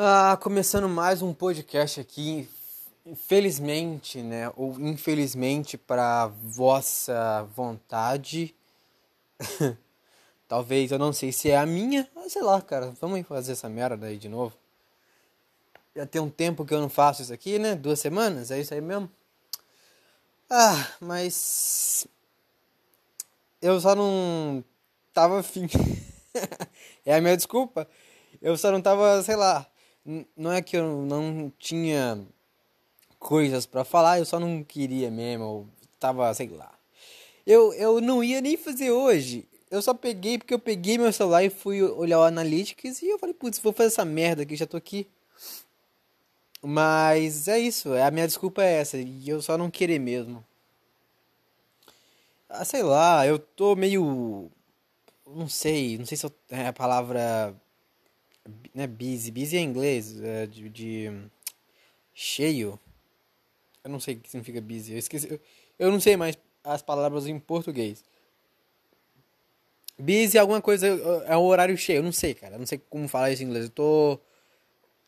Ah, começando mais um podcast aqui. Infelizmente, né, ou infelizmente para vossa vontade. Talvez, eu não sei se é a minha, mas sei lá, cara. Vamos fazer essa merda aí de novo. Já tem um tempo que eu não faço isso aqui, né? Duas semanas, é isso aí mesmo. Ah, mas eu só não tava afim. é a minha desculpa. Eu só não tava, sei lá, não é que eu não tinha coisas para falar, eu só não queria mesmo, eu tava, sei lá. Eu, eu não ia nem fazer hoje. Eu só peguei porque eu peguei meu celular e fui olhar o Analytics e eu falei, putz, vou fazer essa merda aqui, já tô aqui. Mas é isso, a minha desculpa é essa, e eu só não querer mesmo. Ah, sei lá, eu tô meio. Não sei, não sei se eu, é a palavra né, busy, busy é inglês, é de, de, cheio. Eu não sei o que significa busy, eu esqueci, eu, eu não sei mais as palavras em português. Busy é alguma coisa, é um horário cheio, eu não sei, cara, eu não sei como falar isso em inglês, eu tô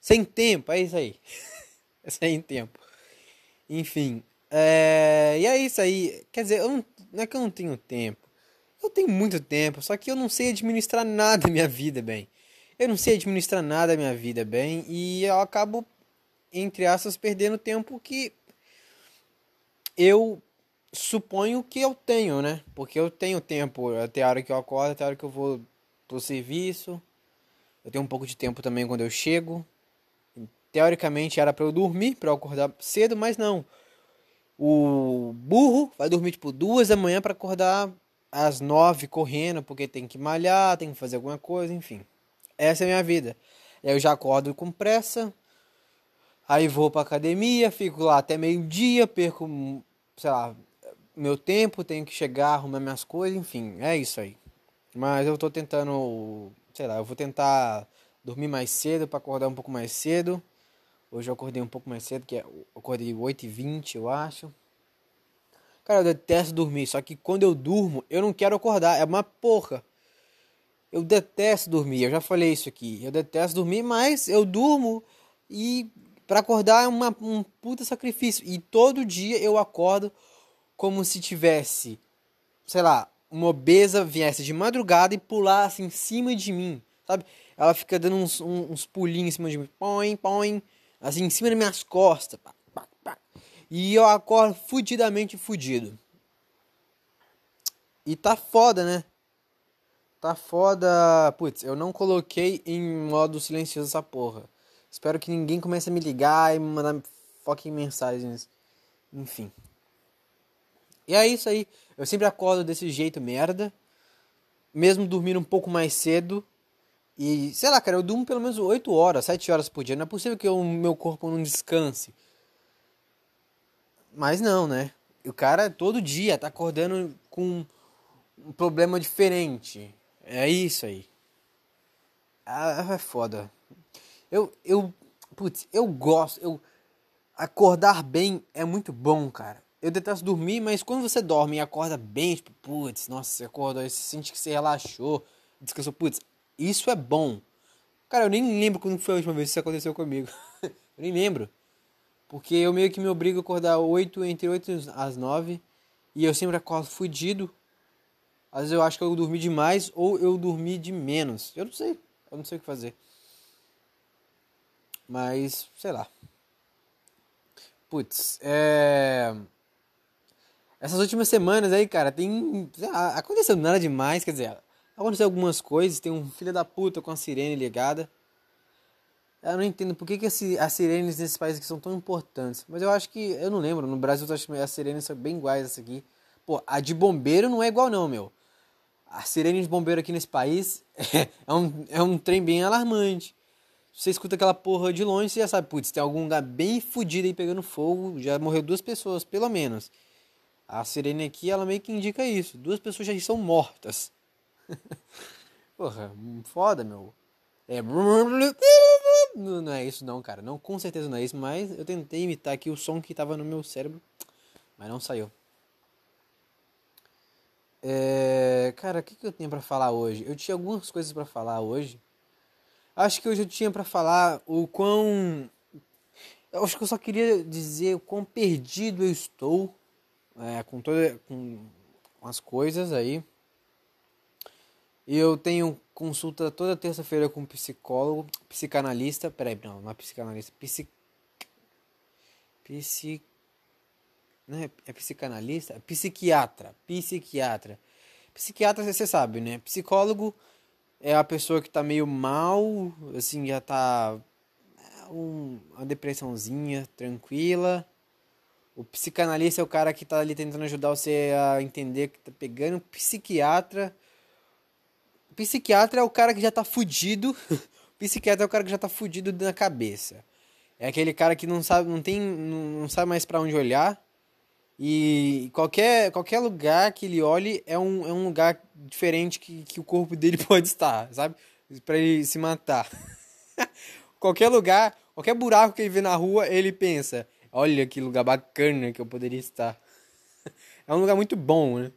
sem tempo, é isso aí. sem tempo. Enfim, é, e é isso aí, quer dizer, não, não é que eu não tenho tempo, eu tenho muito tempo, só que eu não sei administrar nada da minha vida bem eu não sei administrar nada da minha vida bem e eu acabo, entre aspas, perdendo tempo que eu suponho que eu tenho, né? Porque eu tenho tempo até a hora que eu acordo, até a hora que eu vou pro serviço. Eu tenho um pouco de tempo também quando eu chego. Teoricamente era para eu dormir, para eu acordar cedo, mas não. O burro vai dormir tipo duas da manhã para acordar às nove correndo, porque tem que malhar, tem que fazer alguma coisa, enfim. Essa é a minha vida. Eu já acordo com pressa, aí vou pra academia, fico lá até meio-dia, perco, sei lá, meu tempo, tenho que chegar, arrumar minhas coisas, enfim, é isso aí. Mas eu tô tentando, sei lá, eu vou tentar dormir mais cedo para acordar um pouco mais cedo. Hoje eu acordei um pouco mais cedo, que é, eu acordei 8h20, eu acho. Cara, eu detesto dormir, só que quando eu durmo, eu não quero acordar, é uma porra. Eu detesto dormir, eu já falei isso aqui. Eu detesto dormir, mas eu durmo e para acordar é uma, um puta sacrifício. E todo dia eu acordo como se tivesse, sei lá, uma obesa viesse de madrugada e pulasse em cima de mim, sabe? Ela fica dando uns, uns pulinhos em cima de mim, põe, põe, assim, em cima das minhas costas. Pá, pá, pá. E eu acordo fudidamente fudido. E tá foda, né? Tá foda. Putz, eu não coloquei em modo silencioso essa porra. Espero que ninguém comece a me ligar e me mandar fucking mensagens. Enfim. E é isso aí. Eu sempre acordo desse jeito merda. Mesmo dormindo um pouco mais cedo. E, sei lá, cara, eu durmo pelo menos 8 horas, 7 horas por dia. Não é possível que o meu corpo não descanse. Mas não, né? O cara todo dia tá acordando com um problema diferente. É isso aí. Ah, é foda. Eu, eu, putz, eu gosto, eu, acordar bem é muito bom, cara. Eu detesto dormir, mas quando você dorme e acorda bem, tipo, putz, nossa, você acordou, você sente que você relaxou, descansou, putz, isso é bom. Cara, eu nem lembro quando foi a última vez que isso aconteceu comigo. eu nem lembro. Porque eu meio que me obrigo a acordar 8, entre 8 às 9. E eu sempre acordo fudido. Às vezes eu acho que eu dormi demais ou eu dormi de menos. Eu não sei. Eu não sei o que fazer. Mas, sei lá. Putz, é. Essas últimas semanas aí, cara, tem. Lá, aconteceu nada demais, quer dizer, aconteceu algumas coisas. Tem um filho da puta com a sirene ligada. Eu não entendo por que, que as sirenes nesses países aqui são tão importantes. Mas eu acho que. Eu não lembro. No Brasil, eu acho que as sirenes são bem iguais essa aqui. Pô, a de bombeiro não é igual, não, meu a sirene de bombeiro aqui nesse país é, um, é um trem bem alarmante. Você escuta aquela porra de longe, você já sabe, putz, tem algum lugar bem fodido aí pegando fogo, já morreu duas pessoas, pelo menos. A sirene aqui, ela meio que indica isso. Duas pessoas já estão mortas. porra, foda, meu. É... Não é isso não, cara. Não, com certeza não é isso, mas eu tentei imitar aqui o som que tava no meu cérebro, mas não saiu. É, cara, o que, que eu tenho para falar hoje? Eu tinha algumas coisas para falar hoje. Acho que hoje eu tinha para falar o quão. Eu acho que eu só queria dizer o quão perdido eu estou é, com toda com as coisas aí. E eu tenho consulta toda terça-feira com um psicólogo, psicanalista. Peraí, não, não é psicanalista, psic. Psic. Não é, psicanalista? Psiquiatra. Psiquiatra. Psiquiatra, você sabe, né? Psicólogo é a pessoa que tá meio mal, assim, já tá é, um, uma depressãozinha tranquila. O psicanalista é o cara que tá ali tentando ajudar você a entender que tá pegando. O psiquiatra. O psiquiatra é o cara que já tá fudido. o psiquiatra é o cara que já tá fudido na cabeça. É aquele cara que não sabe, não tem, não sabe mais para onde olhar. E qualquer, qualquer lugar que ele olhe é um, é um lugar diferente que, que o corpo dele pode estar, sabe? Para ele se matar. qualquer lugar, qualquer buraco que ele vê na rua, ele pensa: olha que lugar bacana que eu poderia estar. é um lugar muito bom, né?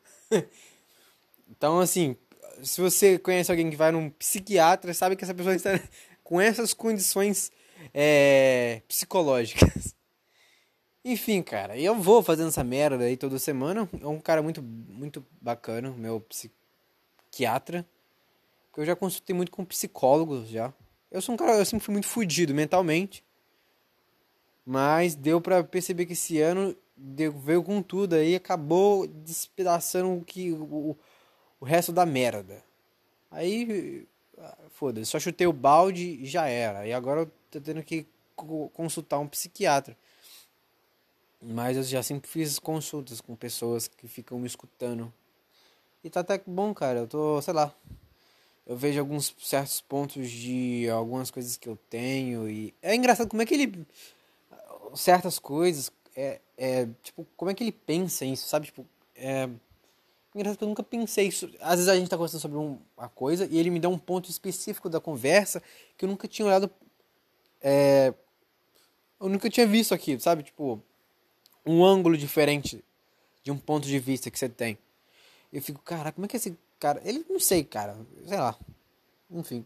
então, assim, se você conhece alguém que vai num psiquiatra, sabe que essa pessoa está com essas condições é, psicológicas. Enfim, cara, eu vou fazendo essa merda aí toda semana. É um cara muito, muito bacana, meu psiquiatra. Que eu já consultei muito com psicólogos já. Eu sou um cara, eu sempre fui muito fudido mentalmente. Mas deu pra perceber que esse ano deu, veio com tudo aí acabou despedaçando o que o, o resto da merda. Aí, foda-se, só chutei o balde e já era. E agora eu tô tendo que consultar um psiquiatra. Mas eu já sempre fiz consultas com pessoas que ficam me escutando. E tá até bom, cara. Eu tô, sei lá. Eu vejo alguns certos pontos de algumas coisas que eu tenho. E é engraçado como é que ele. Certas coisas. É, é tipo, como é que ele pensa isso, sabe? Tipo, é. Engraçado que eu nunca pensei isso. Às vezes a gente tá conversando sobre uma coisa e ele me dá um ponto específico da conversa que eu nunca tinha olhado. É, eu nunca tinha visto aqui, sabe? Tipo, um ângulo diferente de um ponto de vista que você tem. Eu fico, cara, como é que esse cara. Ele não sei, cara. Sei lá. Enfim.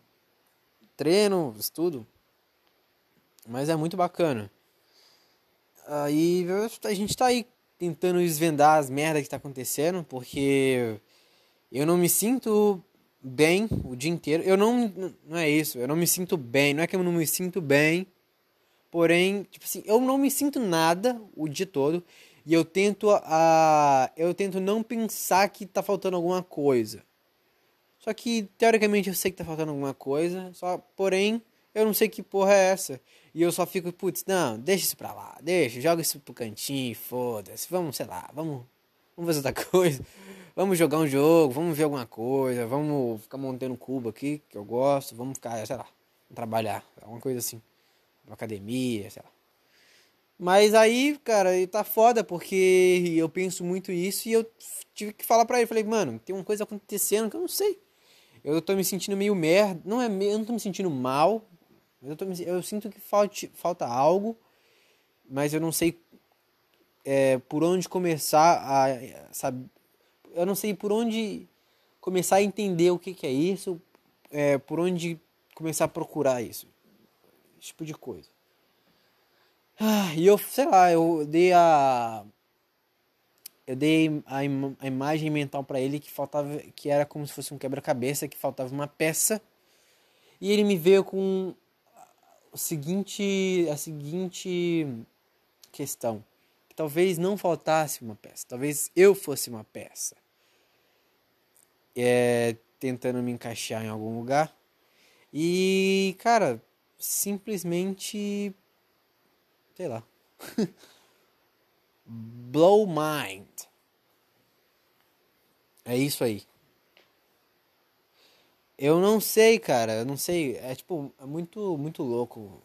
Treino, estudo. Mas é muito bacana. Aí a gente tá aí tentando desvendar as merdas que tá acontecendo, porque eu não me sinto bem o dia inteiro. Eu não. Não é isso. Eu não me sinto bem. Não é que eu não me sinto bem Porém, tipo assim, eu não me sinto nada o dia todo e eu tento a eu tento não pensar que tá faltando alguma coisa. Só que teoricamente eu sei que tá faltando alguma coisa, só porém eu não sei que porra é essa. E eu só fico, putz, não, deixa isso pra lá, deixa, joga isso pro cantinho, foda-se, vamos, sei lá, vamos, vamos fazer outra coisa, vamos jogar um jogo, vamos ver alguma coisa, vamos ficar montando cubo aqui, que eu gosto, vamos ficar, sei lá, trabalhar, alguma coisa assim uma academia, sei lá. Mas aí, cara, tá foda porque eu penso muito isso e eu tive que falar pra ele. Falei, mano, tem uma coisa acontecendo que eu não sei. Eu tô me sentindo meio merda. Não é, eu não tô me sentindo mal. Eu, tô me, eu sinto que falta, falta algo, mas eu não sei é, por onde começar a. Sabe, eu não sei por onde começar a entender o que, que é isso, é, por onde começar a procurar isso tipo de coisa. Ah, e eu, sei lá, eu dei a. Eu dei a, im a imagem mental para ele que faltava. que era como se fosse um quebra-cabeça, que faltava uma peça. E ele me veio com o seguinte. a seguinte questão. Que talvez não faltasse uma peça. Talvez eu fosse uma peça. É, tentando me encaixar em algum lugar. E, cara, simplesmente. sei lá. Blow mind. É isso aí. Eu não sei, cara. Eu não sei. É tipo, é muito, muito louco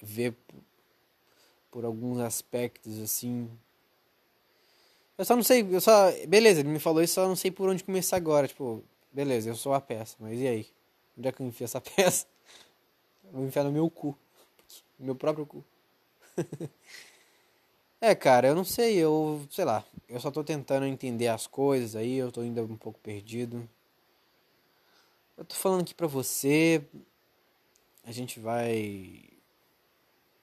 ver por alguns aspectos assim. Eu só não sei, eu só. Beleza, ele me falou isso, só não sei por onde começar agora. Tipo, beleza, eu sou a peça, mas e aí? Onde é que eu enfio essa peça? Vou enfiar no meu cu. No meu próprio cu. é, cara, eu não sei, eu, sei lá, eu só tô tentando entender as coisas aí, eu tô ainda um pouco perdido. Eu tô falando aqui pra você. a gente vai,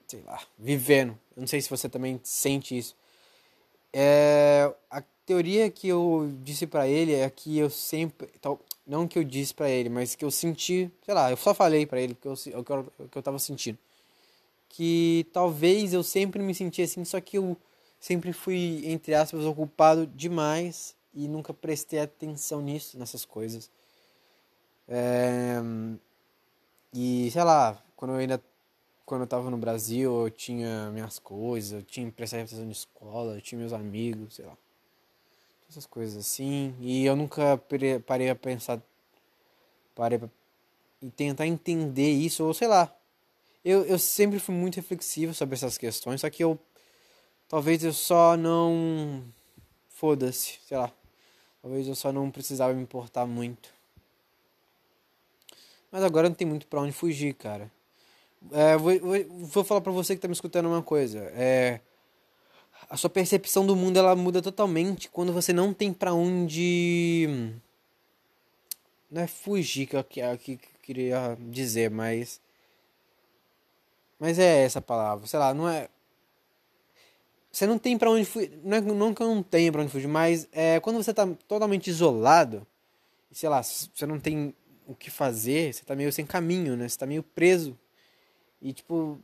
sei lá, vivendo. Eu não sei se você também sente isso. É, a teoria que eu disse para ele é que eu sempre, tal, não que eu disse para ele, mas que eu senti, sei lá, eu só falei para ele que eu, o que eu, que eu tava sentindo. Que talvez eu sempre me senti assim, só que eu sempre fui, entre aspas, ocupado demais e nunca prestei atenção nisso, nessas coisas. É, e sei lá, quando eu ainda quando eu tava no Brasil, eu tinha minhas coisas, eu tinha prestar atenção na escola, eu tinha meus amigos, sei lá. Essas coisas assim. E eu nunca parei a pensar. Parei pra e tentar entender isso, ou sei lá. Eu, eu sempre fui muito reflexivo sobre essas questões, só que eu. Talvez eu só não. Foda-se, sei lá. Talvez eu só não precisava me importar muito. Mas agora não tem muito pra onde fugir, cara. É, vou, vou, vou, falar pra você que tá me escutando uma coisa. É, a sua percepção do mundo ela muda totalmente quando você não tem para onde. Não é fugir que eu, que eu queria dizer, mas. Mas é essa palavra, sei lá, não é. Você não tem para onde fugir. Não é não que eu não tenha pra onde fugir, mas é quando você tá totalmente isolado, sei lá, você não tem o que fazer, você tá meio sem caminho, né? Você tá meio preso e tipo,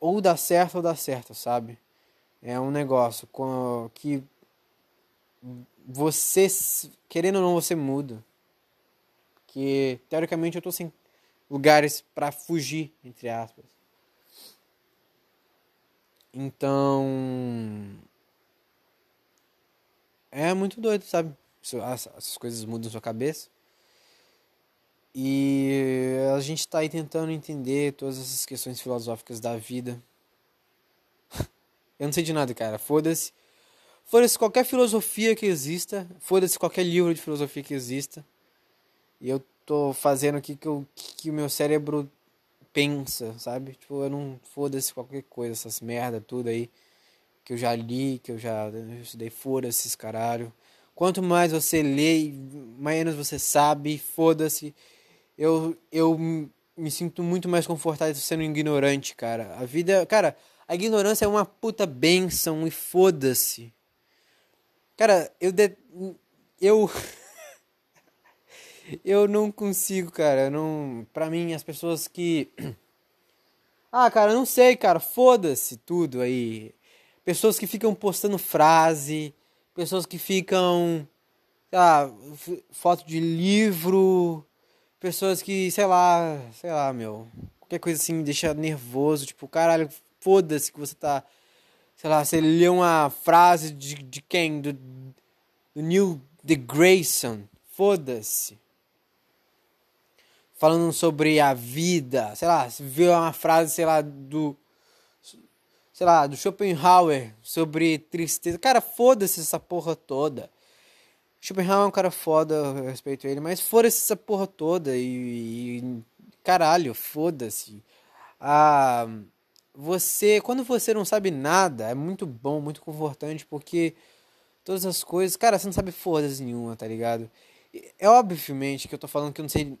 ou dá certo ou dá certo, sabe? É um negócio que você, querendo ou não, você muda. Que teoricamente eu tô sem lugares para fugir, entre aspas. Então. É muito doido, sabe? Essas coisas mudam sua cabeça. E a gente está aí tentando entender todas essas questões filosóficas da vida. Eu não sei de nada, cara. Foda-se. Foda-se qualquer filosofia que exista. Foda-se qualquer livro de filosofia que exista. E eu tô fazendo aqui que, eu, que o meu cérebro pensa, sabe? Tipo, eu não foda-se qualquer coisa, essas merda tudo aí. Que eu já li, que eu já estudei. Foda-se caralho. Quanto mais você lê, menos você sabe. Foda-se eu, eu me sinto muito mais confortável sendo ignorante, cara. A vida. Cara, a ignorância é uma puta benção e foda-se. Cara, eu. De, eu. eu não consigo, cara. Não. Pra mim, as pessoas que. Ah, cara, não sei, cara. Foda-se tudo aí. Pessoas que ficam postando frase. Pessoas que ficam. Lá, foto de livro pessoas que, sei lá, sei lá, meu, qualquer coisa assim me deixa nervoso, tipo, caralho, foda-se que você tá, sei lá, você leu uma frase de, de quem? Do, do Neil deGrasse, foda-se. Falando sobre a vida, sei lá, você viu uma frase, sei lá, do sei lá, do Schopenhauer sobre tristeza. Cara, foda-se essa porra toda. Schopenhauer é um cara foda, eu respeito ele, mas foda-se essa porra toda e, e caralho, foda-se. Ah, você, quando você não sabe nada, é muito bom, muito confortante, porque todas as coisas, cara, você não sabe foda-se nenhuma, tá ligado? É obviamente que eu tô falando que eu não sei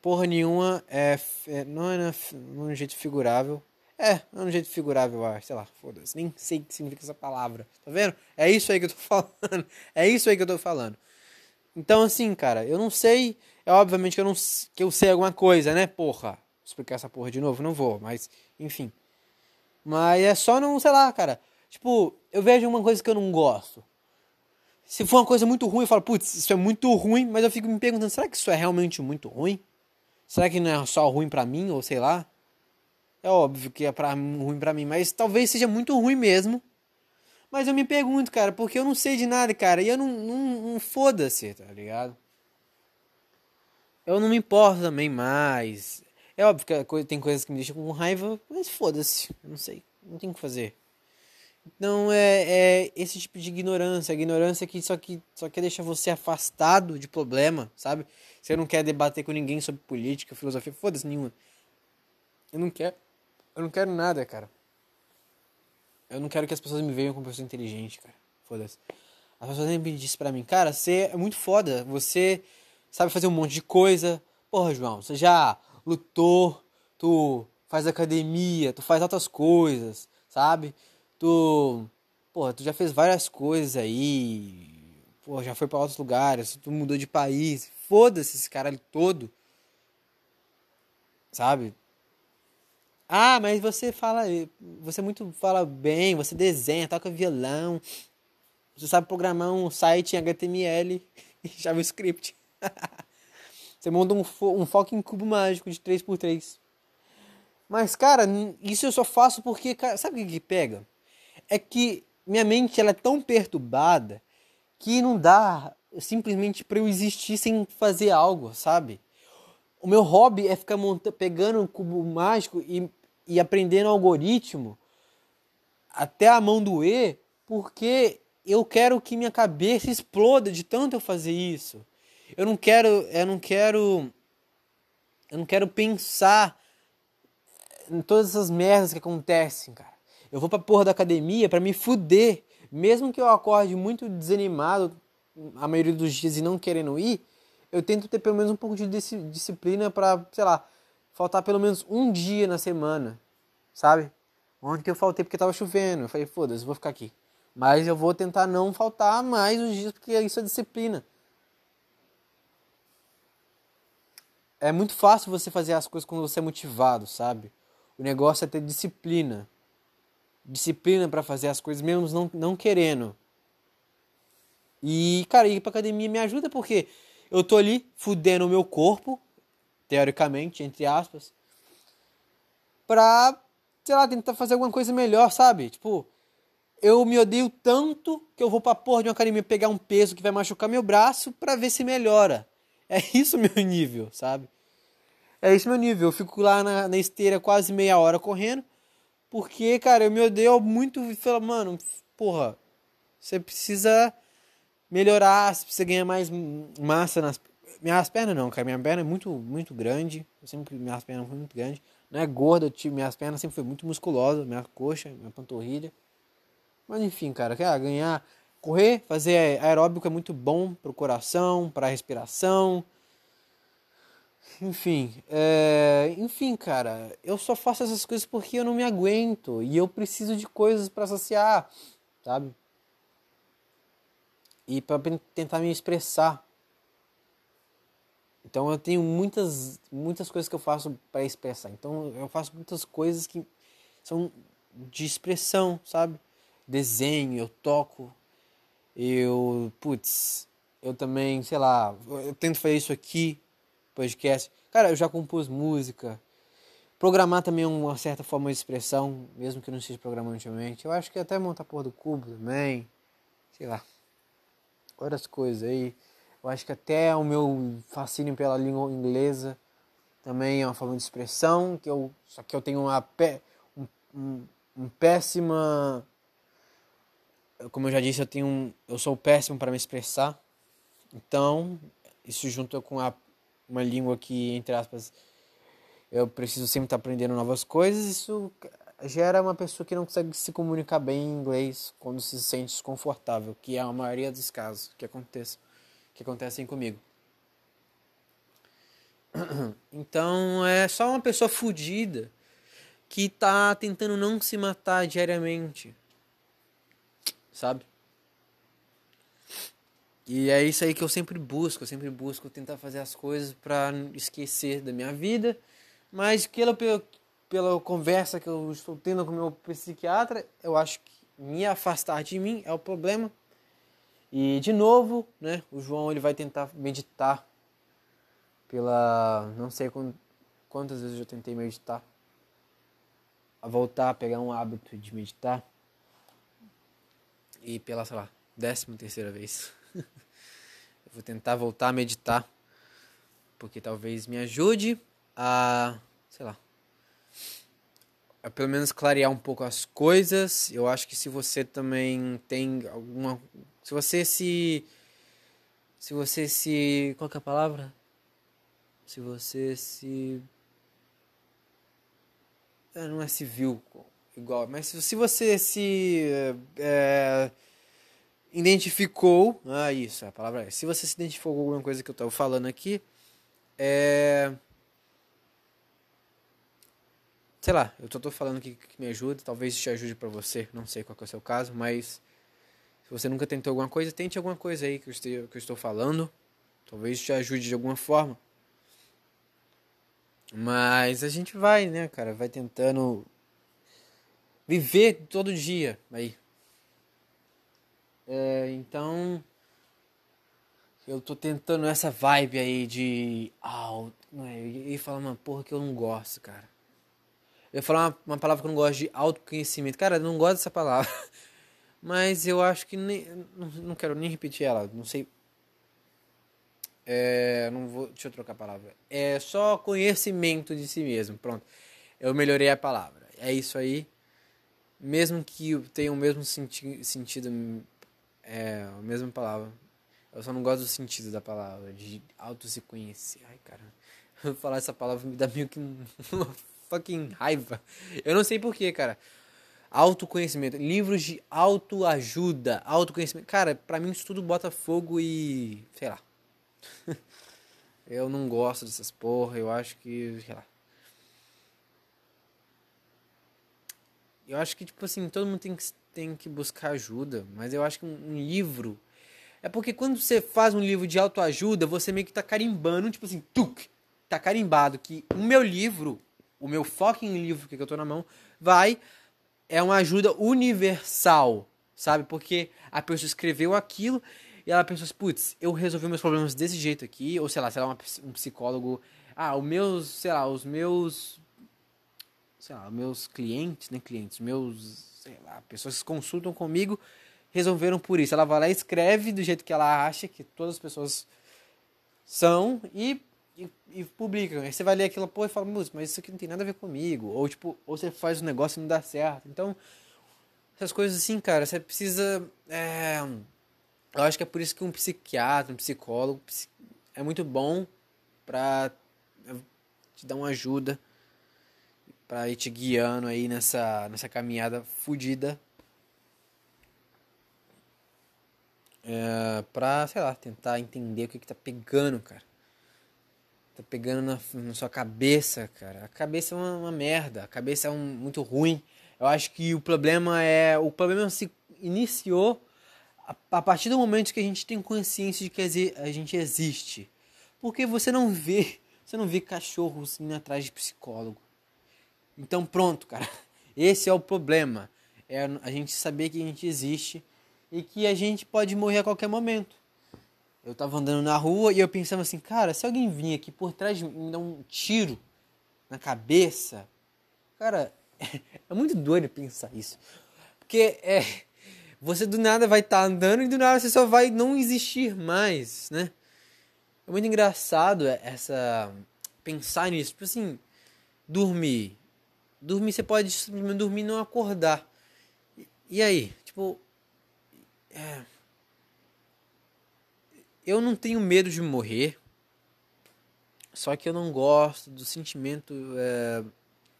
porra nenhuma, é, é não é num jeito figurável. É, é um jeito figurável, acho. Sei lá, foda-se. Nem sei o que significa essa palavra. Tá vendo? É isso aí que eu tô falando. É isso aí que eu tô falando. Então, assim, cara, eu não sei. É obviamente que eu não que eu sei alguma coisa, né? Porra. Vou explicar essa porra de novo? Não vou, mas, enfim. Mas é só não, sei lá, cara. Tipo, eu vejo uma coisa que eu não gosto. Se for uma coisa muito ruim, eu falo, putz, isso é muito ruim, mas eu fico me perguntando, será que isso é realmente muito ruim? Será que não é só ruim para mim, ou sei lá? É óbvio que é pra, ruim para mim, mas talvez seja muito ruim mesmo. Mas eu me pergunto, cara, porque eu não sei de nada, cara, e eu não, não, não foda-se, tá ligado? Eu não me importo também mais. É óbvio que tem coisas que me deixam com raiva, mas foda-se, não sei, não tem o que fazer. Então é, é esse tipo de ignorância, a ignorância que só, que só quer deixar você afastado de problema, sabe? Você não quer debater com ninguém sobre política, filosofia, foda-se nenhuma. Eu não quero. Eu não quero nada, cara. Eu não quero que as pessoas me vejam como pessoa inteligente, cara. Foda-se. As pessoas sempre dizem pra mim, cara, você é muito foda. Você sabe fazer um monte de coisa. Porra, João, você já lutou tu faz academia, tu faz outras coisas, sabe? Tu, porra, tu já fez várias coisas aí, porra, já foi para outros lugares, tu mudou de país, foda-se esse cara todo, sabe? Ah, mas você fala, você muito fala bem, você desenha, toca violão, você sabe programar um site em HTML e JavaScript. você monta um, fo um fucking cubo mágico de 3x3. Mas, cara, isso eu só faço porque, cara, sabe o que, que pega? É que minha mente ela é tão perturbada que não dá simplesmente para eu existir sem fazer algo, sabe? O meu hobby é ficar pegando um cubo mágico e e aprendendo algoritmo até a mão doer, porque eu quero que minha cabeça exploda de tanto eu fazer isso. Eu não quero, eu não quero eu não quero pensar em todas essas merdas que acontecem, cara. Eu vou pra porra da academia para me fuder, mesmo que eu acorde muito desanimado a maioria dos dias e não querendo ir, eu tento ter pelo menos um pouco de disciplina para, sei lá, faltar pelo menos um dia na semana, sabe? Ontem eu faltei porque tava chovendo. Eu falei, foda-se, vou ficar aqui. Mas eu vou tentar não faltar mais os dias porque isso é disciplina. É muito fácil você fazer as coisas quando você é motivado, sabe? O negócio é ter disciplina. Disciplina para fazer as coisas mesmo não, não querendo. E, cara, ir pra academia me ajuda porque eu tô ali fudendo o meu corpo, teoricamente, entre aspas, pra, sei lá, tentar fazer alguma coisa melhor, sabe? Tipo, eu me odeio tanto que eu vou pra porra de uma academia pegar um peso que vai machucar meu braço pra ver se melhora. É isso meu nível, sabe? É isso meu nível. Eu fico lá na, na esteira quase meia hora correndo. Porque, cara, eu me odeio muito e falo, mano, porra, você precisa melhorar, você precisa ganhar mais massa nas, minhas pernas não, cara. Minha perna é muito, muito grande. Eu sempre, minhas pernas foram muito grandes. Não é gorda, eu tive, minhas pernas sempre foi muito musculosa. Minha coxa, minha panturrilha. Mas enfim, cara, quer ganhar. Correr, fazer aeróbico é muito bom pro coração, pra respiração. Enfim, é... enfim, cara, eu só faço essas coisas porque eu não me aguento e eu preciso de coisas para associar, sabe? E para tentar me expressar. Então eu tenho muitas, muitas coisas que eu faço para expressar. Então eu faço muitas coisas que são de expressão, sabe? Desenho, eu toco, eu, putz, eu também, sei lá, eu tento fazer isso aqui, podcast. Cara, eu já compus música. Programar também é uma certa forma de expressão, mesmo que eu não esteja programando ultimamente. Eu acho que até montar porra do cubo também, sei lá. Várias coisas aí. Eu acho que até o meu fascínio pela língua inglesa também é uma forma de expressão, que eu, só que eu tenho uma pé, um, um, um péssima como eu já disse, eu tenho um, eu sou péssimo para me expressar. Então, isso junto com a, uma língua que entre aspas eu preciso sempre estar aprendendo novas coisas, isso gera uma pessoa que não consegue se comunicar bem em inglês quando se sente desconfortável, que é a maioria dos casos que acontece que acontecem comigo. Então é só uma pessoa fodida que tá tentando não se matar diariamente. Sabe? E é isso aí que eu sempre busco, eu sempre busco tentar fazer as coisas para esquecer da minha vida, mas pela, pela, conversa que eu estou tendo com meu psiquiatra, eu acho que me afastar de mim é o problema e de novo, né, o João ele vai tentar meditar pela não sei quantas vezes eu tentei meditar a voltar a pegar um hábito de meditar e pela, sei lá, décima terceira vez. eu vou tentar voltar a meditar porque talvez me ajude a, sei lá, a pelo menos clarear um pouco as coisas. Eu acho que se você também tem alguma se você se. Se você se. Qual é a palavra? Se você se. É, não é civil igual, mas se você se. É, identificou. Ah, isso, a palavra é. Se você se identificou com alguma coisa que eu estou falando aqui, é. sei lá, eu tô falando que, que me ajuda, talvez te ajude para você, não sei qual é o seu caso, mas se você nunca tentou alguma coisa, tente alguma coisa aí que eu, estou, que eu estou falando, talvez te ajude de alguma forma. Mas a gente vai, né, cara, vai tentando viver todo dia aí. É, então, eu tô tentando essa vibe aí de. Ah, eu ia falar uma porra que eu não gosto, cara. Eu ia falar uma, uma palavra que eu não gosto de autoconhecimento. Cara, eu não gosto dessa palavra. Mas eu acho que nem. Não, não quero nem repetir ela. Não sei. É, não vou. Deixa eu trocar a palavra. É só conhecimento de si mesmo. Pronto. Eu melhorei a palavra. É isso aí. Mesmo que tenha o mesmo senti sentido. É a mesma palavra. Eu só não gosto do sentido da palavra. De auto se conhecer. Ai, cara. Falar essa palavra me dá meio que uma fucking raiva. Eu não sei porquê, cara. Autoconhecimento. Livros de autoajuda. Autoconhecimento. Cara, pra mim isso tudo bota fogo e. sei lá. eu não gosto dessas porra. Eu acho que. sei lá. Eu acho que, tipo assim, todo mundo tem que, tem que buscar ajuda. Mas eu acho que um, um livro. É porque quando você faz um livro de autoajuda, você meio que tá carimbando, tipo assim, tuk, tá carimbado que o meu livro o meu fucking livro que eu tô na mão, vai é uma ajuda universal, sabe? Porque a pessoa escreveu aquilo e ela pensou assim, putz, eu resolvi meus problemas desse jeito aqui, ou sei lá, sei lá, um psicólogo, ah, os meus, sei lá, os meus, sei lá, meus clientes, né, clientes, meus, sei lá, pessoas que consultam comigo, resolveram por isso. Ela vai lá e escreve do jeito que ela acha que todas as pessoas são e e, e publicam. Aí você vai ler aquilo pô, e fala, mas isso aqui não tem nada a ver comigo. Ou tipo, ou você faz um negócio e não dá certo. Então, essas coisas assim, cara, você precisa. É... Eu acho que é por isso que um psiquiatra, um psicólogo é muito bom pra te dar uma ajuda, pra ir te guiando aí nessa, nessa caminhada fodida. É, pra, sei lá, tentar entender o que, que tá pegando, cara tá pegando na, na, sua cabeça, cara. A cabeça é uma, uma, merda, a cabeça é um, muito ruim. Eu acho que o problema é. O problema se iniciou a, a partir do momento que a gente tem consciência de que a gente existe. Porque você não vê. Você não vê cachorros indo atrás de psicólogo. Então pronto, cara. Esse é o problema. É a gente saber que a gente existe e que a gente pode morrer a qualquer momento. Eu tava andando na rua e eu pensava assim, cara, se alguém vir aqui por trás de mim me dar um tiro na cabeça, cara, é, muito doido pensar isso. Porque é, você do nada vai estar tá andando e do nada você só vai não existir mais, né? É muito engraçado essa pensar nisso, tipo assim, dormir. Dormir você pode dormir e não acordar. E aí, tipo, é, eu não tenho medo de morrer, só que eu não gosto do sentimento é,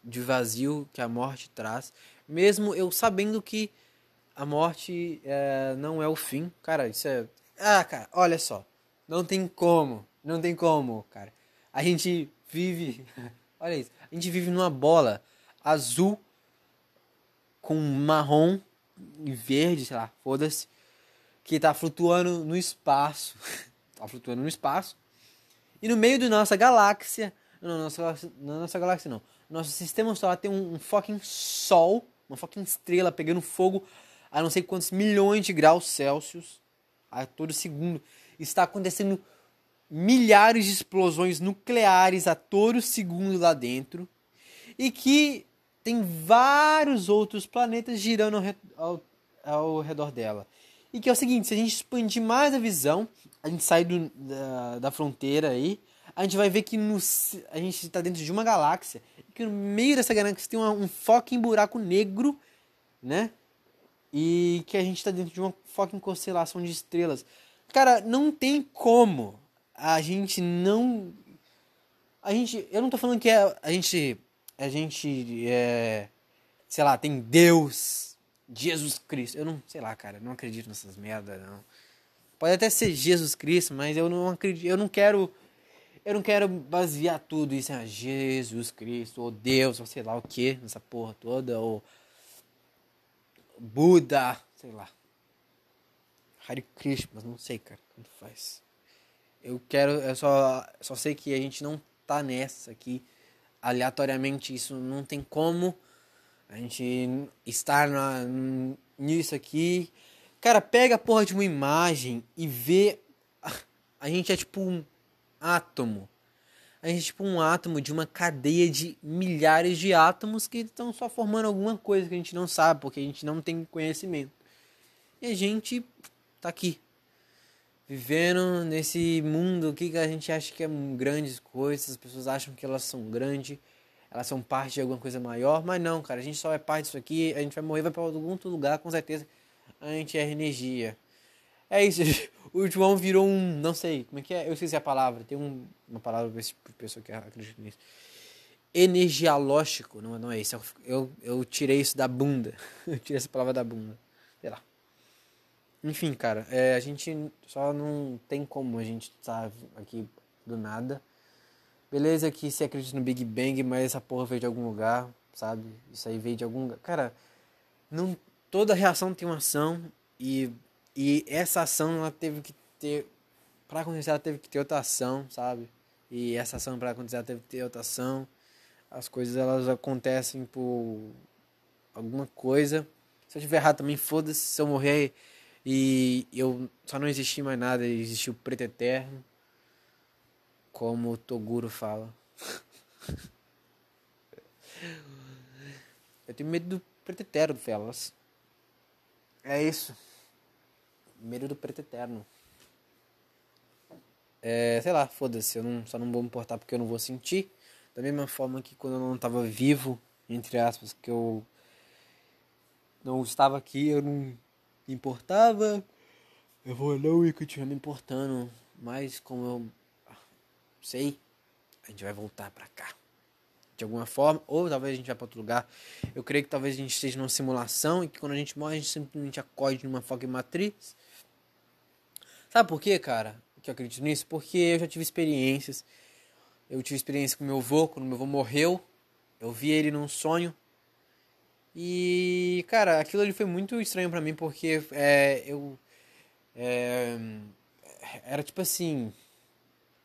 de vazio que a morte traz, mesmo eu sabendo que a morte é, não é o fim. Cara, isso é. Ah, cara, olha só. Não tem como. Não tem como, cara. A gente vive. olha isso. A gente vive numa bola azul com marrom e verde, sei lá, foda-se que está flutuando no espaço. Está flutuando no espaço. E no meio da nossa galáxia. Não, nossa, não nossa galáxia não. Nosso sistema solar tem um, um fucking sol. Uma fucking estrela pegando fogo a não sei quantos milhões de graus Celsius a todo segundo. Está acontecendo milhares de explosões nucleares a todo segundo lá dentro. E que tem vários outros planetas girando ao, ao, ao redor dela. E que é o seguinte, se a gente expandir mais a visão, a gente sai do, da, da fronteira aí, a gente vai ver que no, a gente está dentro de uma galáxia, e que no meio dessa galáxia tem uma, um fucking buraco negro, né? E que a gente está dentro de uma fucking constelação de estrelas. Cara, não tem como a gente não. A gente. Eu não tô falando que é, a gente. A gente. É, sei lá, tem Deus Jesus Cristo. Eu não, sei lá, cara, não acredito nessas merdas, não. Pode até ser Jesus Cristo, mas eu não acredito, eu não quero Eu não quero basear tudo isso em ah, Jesus Cristo, ou Deus, ou sei lá o que, nessa porra toda, ou Buda, sei lá. Hare Krishna, mas não sei, cara, como faz. Eu quero, eu só, só sei que a gente não tá nessa aqui aleatoriamente, isso não tem como a gente estar na, nisso aqui. Cara, pega a porra de uma imagem e vê. A gente é tipo um átomo. A gente é tipo um átomo de uma cadeia de milhares de átomos que estão só formando alguma coisa que a gente não sabe, porque a gente não tem conhecimento. E a gente tá aqui, vivendo nesse mundo que a gente acha que é grandes coisas, as pessoas acham que elas são grandes, elas são parte de alguma coisa maior, mas não, cara, a gente só é parte disso aqui, a gente vai morrer, vai para algum outro lugar, com certeza a gente é energia. É isso, o João virou um, não sei, como é que é? Eu esqueci a palavra, tem um, uma palavra para esse pessoa que acredita nisso. Energialógico, não, não é isso, eu, eu tirei isso da bunda, eu tirei essa palavra da bunda, sei lá. Enfim, cara, é, a gente só não tem como a gente estar tá aqui do nada. Beleza que você acredita no Big Bang, mas essa porra veio de algum lugar, sabe? Isso aí veio de algum lugar. Cara, não, toda reação tem uma ação e, e essa ação ela teve que ter. Pra acontecer, ela teve que ter outra ação, sabe? E essa ação, pra acontecer, ela teve que ter outra ação. As coisas elas acontecem por alguma coisa. Se eu tiver errado também, foda-se. Se eu morrer e eu só não existi mais nada, existiu o preto eterno. Como o Toguro fala. eu tenho medo do preto eterno, Felas. É isso. Medo do preto eterno. É, sei lá, foda-se, eu não, só não vou me importar porque eu não vou sentir. Da mesma forma que quando eu não estava vivo, entre aspas, que eu não estava aqui, eu não importava, eu vou não ir continuar me importando. Mas como eu sei, a gente vai voltar para cá. De alguma forma, ou talvez a gente vá para outro lugar. Eu creio que talvez a gente esteja numa simulação e que quando a gente morre, a gente simplesmente acorde numa fucking matriz. Sabe por quê, cara? Que eu acredito nisso? Porque eu já tive experiências. Eu tive experiência com meu avô, quando meu avô morreu. Eu vi ele num sonho. E, cara, aquilo ali foi muito estranho para mim, porque é, eu. É, era tipo assim.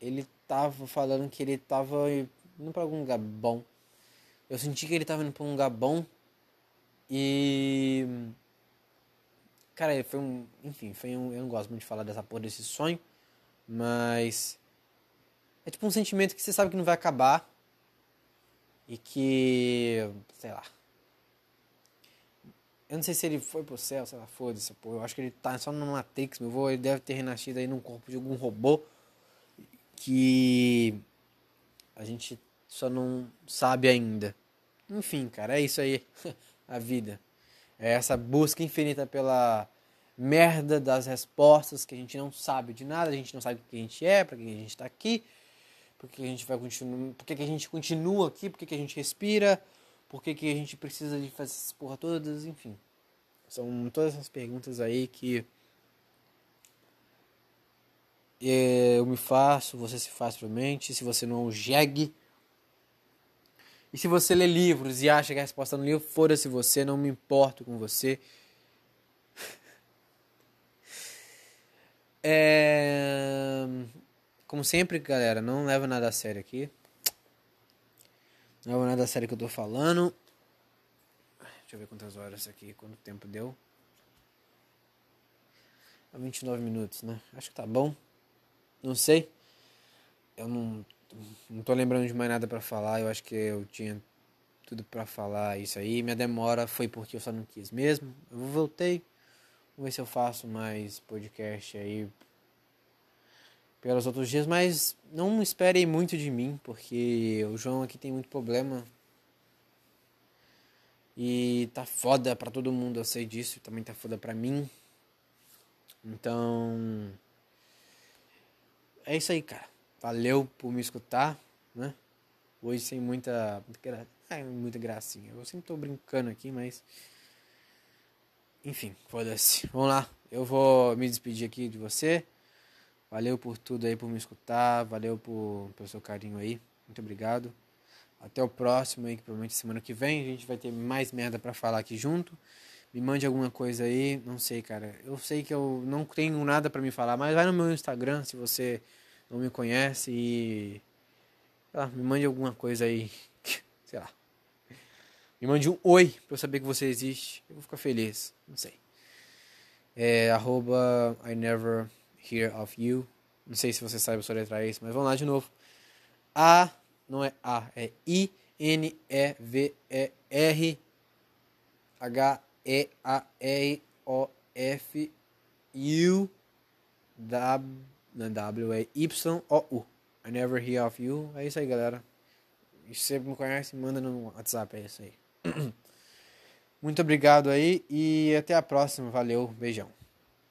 Ele tava falando que ele tava indo pra algum lugar bom. Eu senti que ele tava indo pra um lugar bom. E. Cara, foi um. Enfim, foi um. Eu não gosto muito de falar dessa porra desse sonho. Mas. É tipo um sentimento que você sabe que não vai acabar. E que. Sei lá eu não sei se ele foi pro céu, sei lá, foda-se, pô. Eu acho que ele tá só no Matrix, meu avô. Ele deve ter renascido aí num corpo de algum robô que a gente só não sabe ainda. Enfim, cara, é isso aí. a vida. É essa busca infinita pela merda das respostas que a gente não sabe de nada, a gente não sabe o que a gente é, para que a gente está aqui, por que a gente vai continuar, por que a gente continua aqui, por que a gente respira, por que, que a gente precisa de fazer essas porra todas, enfim. São todas essas perguntas aí que eu me faço, você se faz provavelmente, se você não é jegue. E se você lê livros e acha que a resposta no livro, foda-se você, não me importo com você. É... Como sempre, galera, não leva nada a sério aqui. Não é nada sério que eu tô falando. Deixa eu ver quantas horas aqui, quanto tempo deu. 29 minutos, né? Acho que tá bom. Não sei. Eu não, não tô lembrando de mais nada para falar. Eu acho que eu tinha tudo para falar isso aí. Minha demora foi porque eu só não quis mesmo. Eu voltei. Vou ver se eu faço mais podcast aí pelos outros dias, mas não esperem muito de mim, porque o João aqui tem muito problema. E tá foda pra todo mundo, eu sei disso, também tá foda pra mim. Então. É isso aí, cara. Valeu por me escutar, né? Hoje sem muita. Muita, é, muita gracinha. Eu sempre tô brincando aqui, mas. Enfim, foda-se. Vamos lá. Eu vou me despedir aqui de você. Valeu por tudo aí, por me escutar. Valeu por, pelo seu carinho aí. Muito obrigado. Até o próximo aí, que provavelmente semana que vem a gente vai ter mais merda para falar aqui junto. Me mande alguma coisa aí, não sei, cara. Eu sei que eu não tenho nada para me falar, mas vai no meu Instagram se você não me conhece e sei lá, me mande alguma coisa aí, sei lá. Me mande um oi pra eu saber que você existe. Eu vou ficar feliz, não sei. É arroba I never hear of you. Não sei se você sabe soletrar isso, mas vamos lá de novo. A, não é A, é I, N, E, V, E, R, H, E, A, R, O, F, U, W, não é W, é Y, O, U. I never hear of you. É isso aí, galera. Se você me conhece, manda no WhatsApp, é isso aí. Muito obrigado aí e até a próxima. Valeu, beijão.